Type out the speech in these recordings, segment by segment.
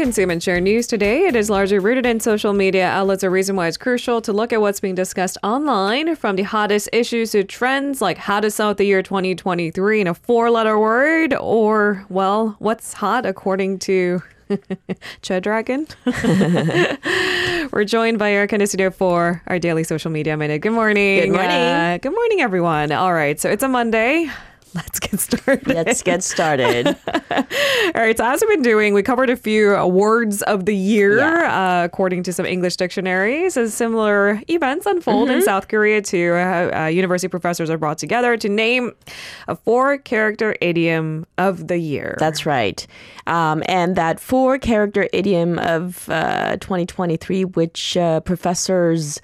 The way we consume and share news today, it is largely rooted in social media outlets. A reason why it's crucial to look at what's being discussed online, from the hottest issues to trends like how to sum up the year 2023 in a four-letter word, or well, what's hot according to Che Dragon. We're joined by Erica Studio for our daily social media minute. Good morning. Good morning. Uh, good morning, everyone. All right, so it's a Monday. Let's get started. Let's get started. All right, so as we've been doing, we covered a few words of the year uh, according to some English dictionaries. As similar events unfold Mm-hmm. in South Korea, too, uh, uh, university professors are brought together to name a four-character idiom of the year. That's right. Um, and that four character idiom of uh, 2023, which uh, professors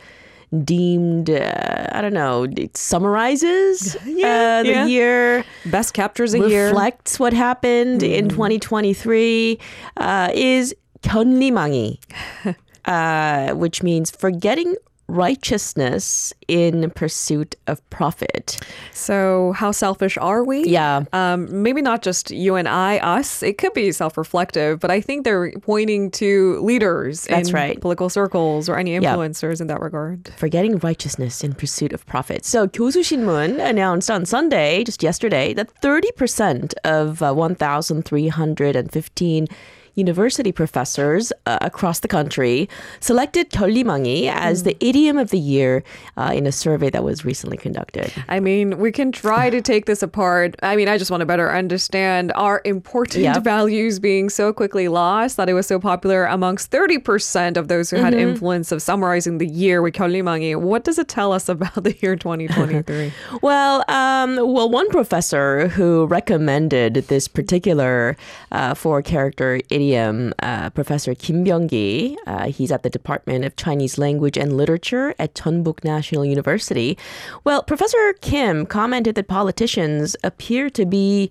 deemed, uh, I don't know, it summarizes yeah, uh, the yeah. year, best captures a year, reflects what happened mm. in 2023, uh, is 견리망의. Uh, which means forgetting righteousness in pursuit of profit. So, how selfish are we? Yeah. Um, maybe not just you and I, us. It could be self-reflective, but I think they're pointing to leaders That's in right. political circles or any Yeah. influencers in that regard. Forgetting righteousness in pursuit of profit. So 교수신문 announced on Sunday, just yesterday, that 30% of uh, 1,315 university professors uh, across the country selected Tolimangi as the idiom of the year uh, in a survey that was recently conducted. I mean, we can try to take this apart. I mean, I just want to better understand our important yep. values being so quickly lost that it was so popular amongst 30% of those who had mm-hmm. influence of summarizing the year with Tolimangi. What does it tell us about the year 2023? well, um, well, one professor who recommended this particular uh, four character idiom uh, Professor Kim Byung-gi, uh, he's at the Department of Chinese Language and Literature at Jeonbuk National University. Well, Professor Kim commented that politicians appear to be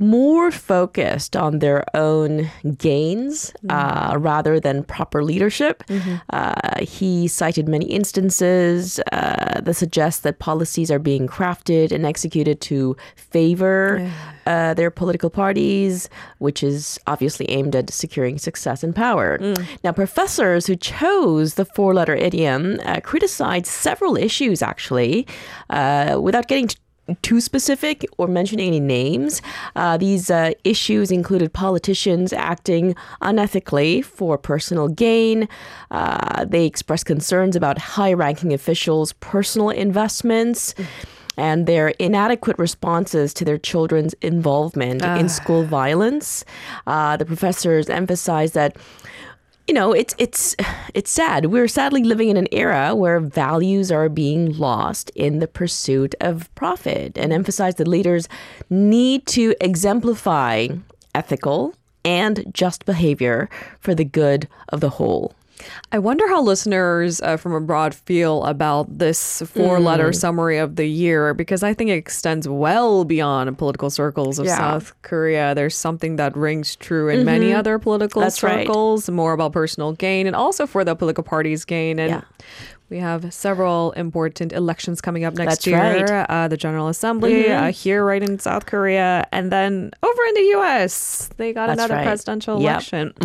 more focused on their own gains uh, rather than proper leadership. Uh, he cited many instances uh, that suggest that policies are being crafted and executed to favor uh, their political parties, which is obviously aimed at securing success and power. Now, professors who chose the four letter idiom uh, criticized several issues, actually, uh, without getting too specific or mentioning any names. Uh, these uh, issues included politicians acting unethically for personal gain. Uh, they expressed concerns about high ranking officials' personal investments. And their inadequate responses to their children's involvement in school violence. Uh, the professors emphasized that you know, it's it's it's sad. We're sadly living in an era where values are being lost in the pursuit of profit, and emphasize that leaders need to exemplify ethical and just behavior for the good of the whole. I wonder how listeners uh, from abroad feel about this four letter Mm. summary of the year because I think it extends well beyond political circles of Yeah. South Korea. There's something that rings true in many other political Mm-hmm. That's right. circles, more about personal gain and also for the political parties' gain. And Yeah. we have several important elections coming up next That's year. right. Mm-hmm. Uh, the General Assembly uh, here, right in South Korea, and then over in the U.S. They got That's another right. presidential Yep. election.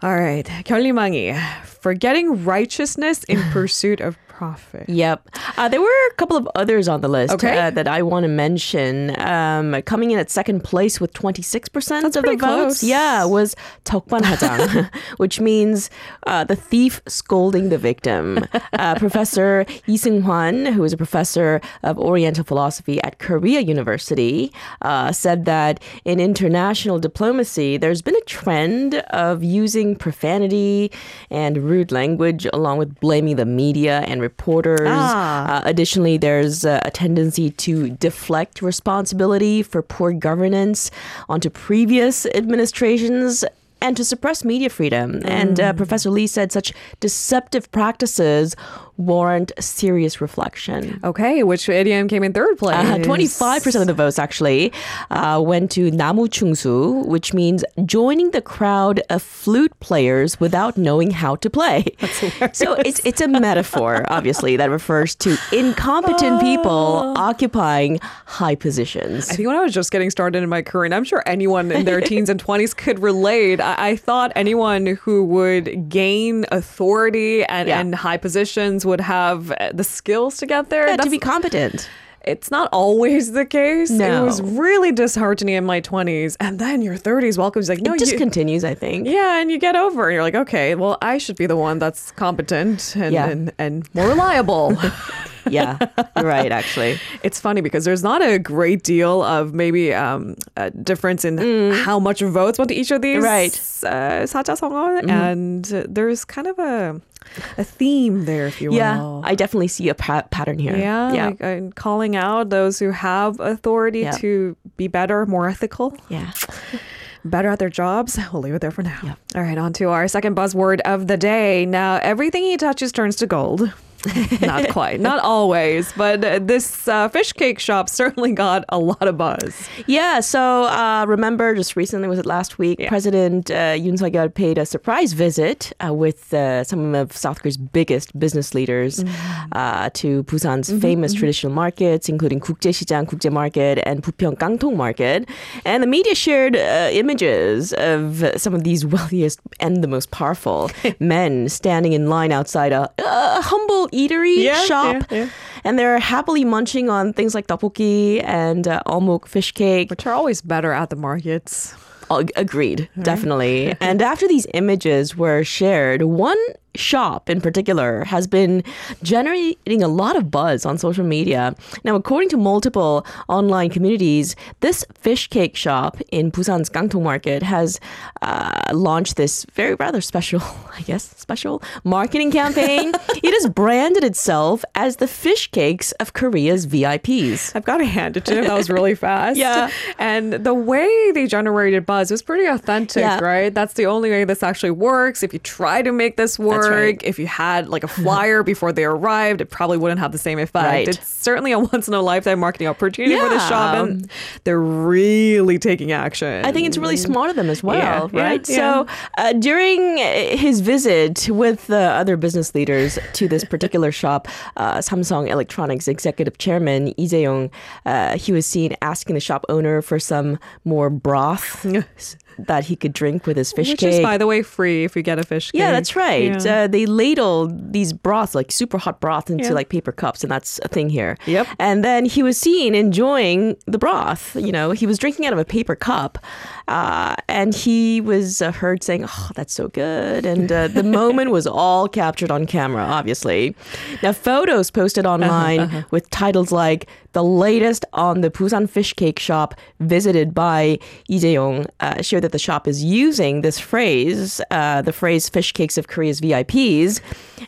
All right. 견리망의. Forgetting righteousness in pursuit of profit. Yep. Uh, there were a couple of others on the list okay. uh, that I want to mention. Um, coming in at second place with 26% That's of the votes. Close. Yeah, was Jeokban Hajang, which means uh, the thief scolding the victim. Uh, professor Yi Sung Hwan, who is a professor of Oriental philosophy at Korea University, uh, said that in international diplomacy, there's been a trend of using profanity and rude language along with blaming the media and reporters. Ah. Uh, additionally, there's uh, a tendency to deflect responsibility for poor governance onto previous administrations and to suppress media freedom. And uh, Professor Lee said such deceptive practices warrant serious reflection. Okay, which idiom came in third place? Uh, 25% of the votes actually uh, went to namuchungsu, which means joining the crowd of flute players without knowing how to play. so it's it's a metaphor, obviously, that refers to incompetent people occupying high positions. I think when I was just getting started in my career, and I'm sure anyone in their teens and 20s could relate, I, I thought anyone who would gain authority and, Yeah. and high positions would have the skills to get there. Yeah, to be competent. it's not always the case. It was really disheartening in my 20s. And then your 30s welcomes like, no, it just you, continues, I think. yeah, and you get over it. And you're like, okay, well, I should be the one that's competent and, Yeah. and, and more reliable. Yeah, you're right, actually. it's funny because there's not a great deal of maybe um, a difference in how much votes went to each of these Mm. Right. uh, 사자성어, and uh, there's kind of a a theme there, if you Yeah, will. I definitely see a pa- pattern here. yeah, yeah, like uh, calling out those who have authority Yeah. to be better, more ethical, yeah. better at their jobs. We'll leave it there for now. All right, on to our second buzzword of the day. Now, everything he touches turns to gold. Not quite. Not always. But this uh, fish cake shop certainly got a lot of buzz. Yeah. So uh, remember, just recently, was it last week? Yeah. President uh, Yoon Suk Yeol paid a surprise visit uh, with uh, some of South Korea's biggest business leaders mm-hmm. Uh, to Busan's mm-hmm, famous mm-hmm. traditional markets, including Gukjae-sijang, Gukjae Market, and Bupyeong Gangtong Market. And the media shared images of some of these wealthiest and the most powerful men standing in line outside a, a humble eatery Yeah, shop. yeah, yeah. And they're happily munching on things like tteokbokki and uh, omuk fish cake. which are always better at the markets. Agreed, definitely. and after these images were shared, one shop in particular has been generating a lot of buzz on social media. Now, according to multiple online communities, this fish cake shop in Busan's Gangtong Market has uh, launched this very rather special, I guess, special marketing campaign. it has branded itself as the fish cakes of Korea's VIPs. I've got to hand it to him. That was really fast. Yeah. And the way they generated buzz was pretty authentic, Yeah. right? That's the only way this actually works. If you try to make this work, right. if you had like a flyer before they arrived, it probably wouldn't have the same effect. Right. It's certainly a once in a lifetime marketing opportunity for the shop, and they're really taking action. I think it's really smart of them as well, Yeah, yeah, right? yeah. So uh, during his visit with the other business leaders to this particular shop, uh, Samsung Electronics executive chairman Lee Jae-yong, uh, he was seen asking the shop owner for some more broth that he could drink with his fish Which cake. is, by the way, free if you get a fish cake. Yeah, that's right. Yeah. Uh, they ladle these broths, like super hot broth, into Yeah. like paper cups, and that's a thing here. Yep. And then he was seen enjoying the broth. You know, he was drinking out of a paper cup, uh, and he was uh, heard saying, "Oh, that's so good." And uh, the moment was all captured on camera, obviously. Now, photos posted online with titles like "The latest on the Busan fish cake shop visited by Lee Jae-yong" uh, show that the shop is using this phrase, uh, the phrase "fish cakes of Korea's VIPs,"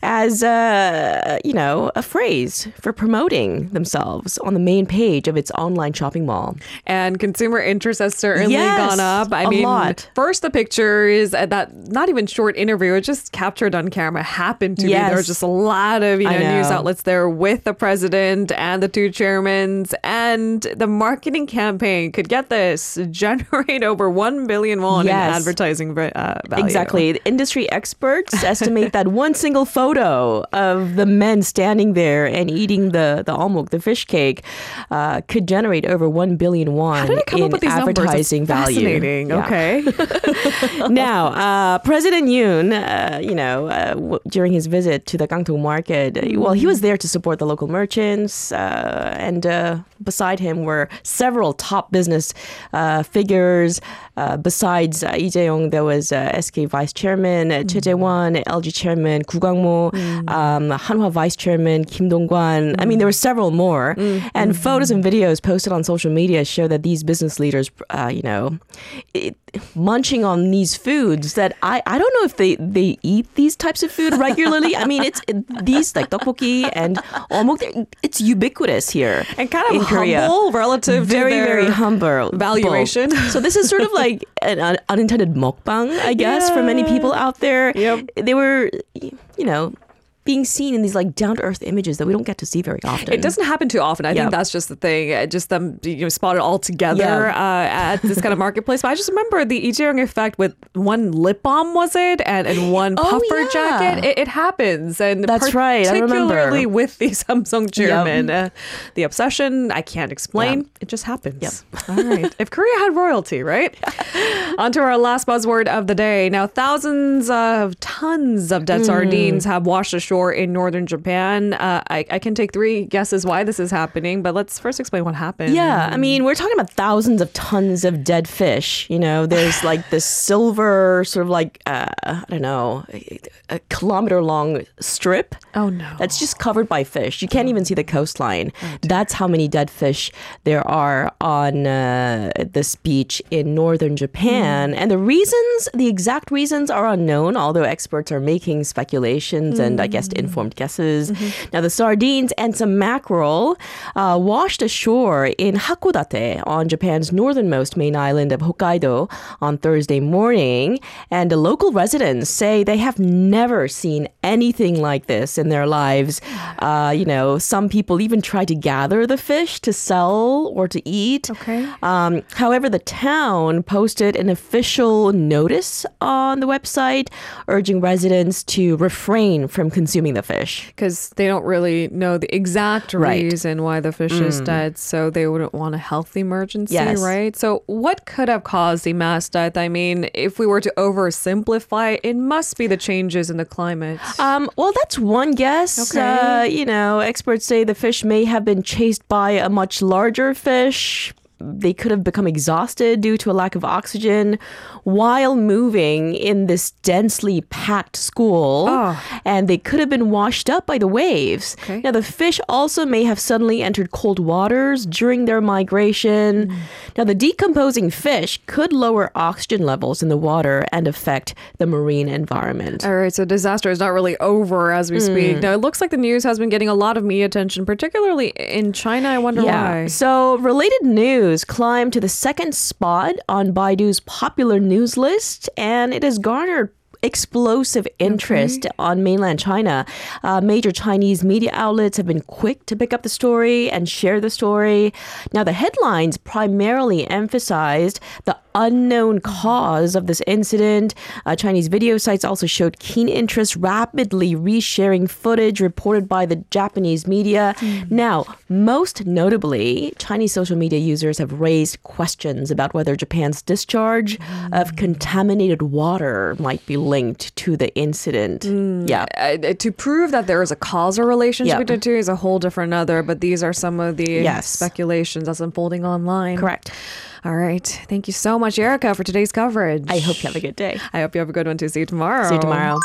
as uh, you know a phrase for promoting themselves on the main page of its online shopping mall. and consumer interest has certainly Yes, gone up. I a mean, lot. first the pictures at that not even short interview, it just captured on camera happened to be there Yes. were just a lot of you I know, news outlets there with the president and the two chairmen, and the marketing campaign could get this generate over one billion won in Yes. advertising uh, value. Exactly. The Industry experts estimate that one single photo of the men standing there and eating the the omuk, the fish cake, uh, could generate over one billion won How did it come in up with these numbers? That's advertising value. Fascinating. Yeah. Okay. now, uh, President Yoon, uh, you know, uh, w- during his visit to the Gangtong market, well, he was there to support the local merchants, uh, and uh, beside him were several top business uh, figures. Uh, besides uh, Lee Jae-yong, there was uh, SK Vice Chairman uh, Choi Jae-won, LG Chairman Koo Kwang-mo, um, Hanwha Vice Chairman Kim Dong-kwan. I mean, there were several more. And photos and videos posted on social media show that these business leaders, uh, you know, it, munching on these foods that I, I don't know if they, they eat these types of food regularly. I mean, it's it, these like tteokbokki and they're- it's ubiquitous here. And kind of in humble relative very very humble valuation. so this is sort of like an un- unintended mukbang, I guess, for many people out there. Yep. They were, you know, being seen in these like down to earth images that we don't get to see very often. It doesn't happen too often. I Yeah. think that's just the thing. uh, Just them, you know, spotted all together uh, at this kind of marketplace. But I just remember the Lee effect with one lip balm, was it, and and one Oh, puffer yeah. jacket. It, it happens, and That's right, I remember. Particularly with the Samsung chairman, uh, the obsession I can't explain. Yep. It just happens. Yep. All right. if Korea had royalty, right? On to our last buzzword of the day. Now, thousands of tons of dead sardines have washed ashore in northern Japan. Uh, I, I can take three guesses why this is happening, but let's first explain what happened. Yeah, I mean, we're talking about thousands of tons of dead fish. You know, there's like this silver, sort of like, uh, I don't know, a, a kilometer long strip. Oh, no. That's just covered by fish. You can't even see the coastline. That's how many dead fish there are on uh, this beach in northern Japan. And the reasons, the exact reasons are unknown, although experts are making speculations and I guess informed guesses. Now, the sardines and some mackerel uh, washed ashore in Hakodate on Japan's northernmost main island of Hokkaido on Thursday morning. And the local residents say they have never seen anything like this in their lives. Uh, you know, some people even try to gather the fish to sell or to eat. Okay. Um, however, the town posted an official notice on the website urging residents to refrain from consuming the fish. Because they don't really know the exact Right. reason why the fish is dead, so they wouldn't want a health emergency, Yes. right? So, what could have caused the mass death? I mean, if we were to oversimplify, it must be the changes in the climate. Um, well, that's one guess. Okay. Uh, you know, experts say the fish may have been chased by a much larger fish. They could have become exhausted due to a lack of oxygen while moving in this densely packed school. Oh. And they could have been washed up by the waves. Okay. Now, the fish also may have suddenly entered cold waters during their migration. Mm. Now, the decomposing fish could lower oxygen levels in the water and affect the marine environment. All right, so disaster is not really over as we Hmm. speak. Now, it looks like the news has been getting a lot of media attention, particularly in China. I wonder why. So, related news climbed to the second spot on Baidu's popular news list, and it has garnered explosive interest on mainland China. Uh, major Chinese media outlets have been quick to pick up the story and share the story. Now, the headlines primarily emphasized the unknown cause of this incident. Uh, Chinese video sites also showed keen interest, rapidly resharing footage reported by the Japanese media. Now, most notably, Chinese social media users have raised questions about whether Japan's discharge of contaminated water might be linked to the incident. Yeah. Uh, to prove that there is a causal relationship Yeah. between the two is a whole different other, but these are some of the Yes. speculations that's unfolding online. Correct. All right. Thank you so much, Erica, for today's coverage. I hope you have a good day. I hope you have a good one too. See you tomorrow. See you tomorrow.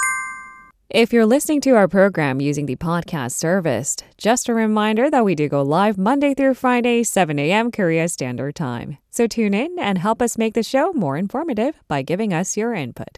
If you're listening to our program using the podcast service, just a reminder that we do go live Monday through Friday, 7 a.m. Korea Standard Time. So tune in and help us make the show more informative by giving us your input.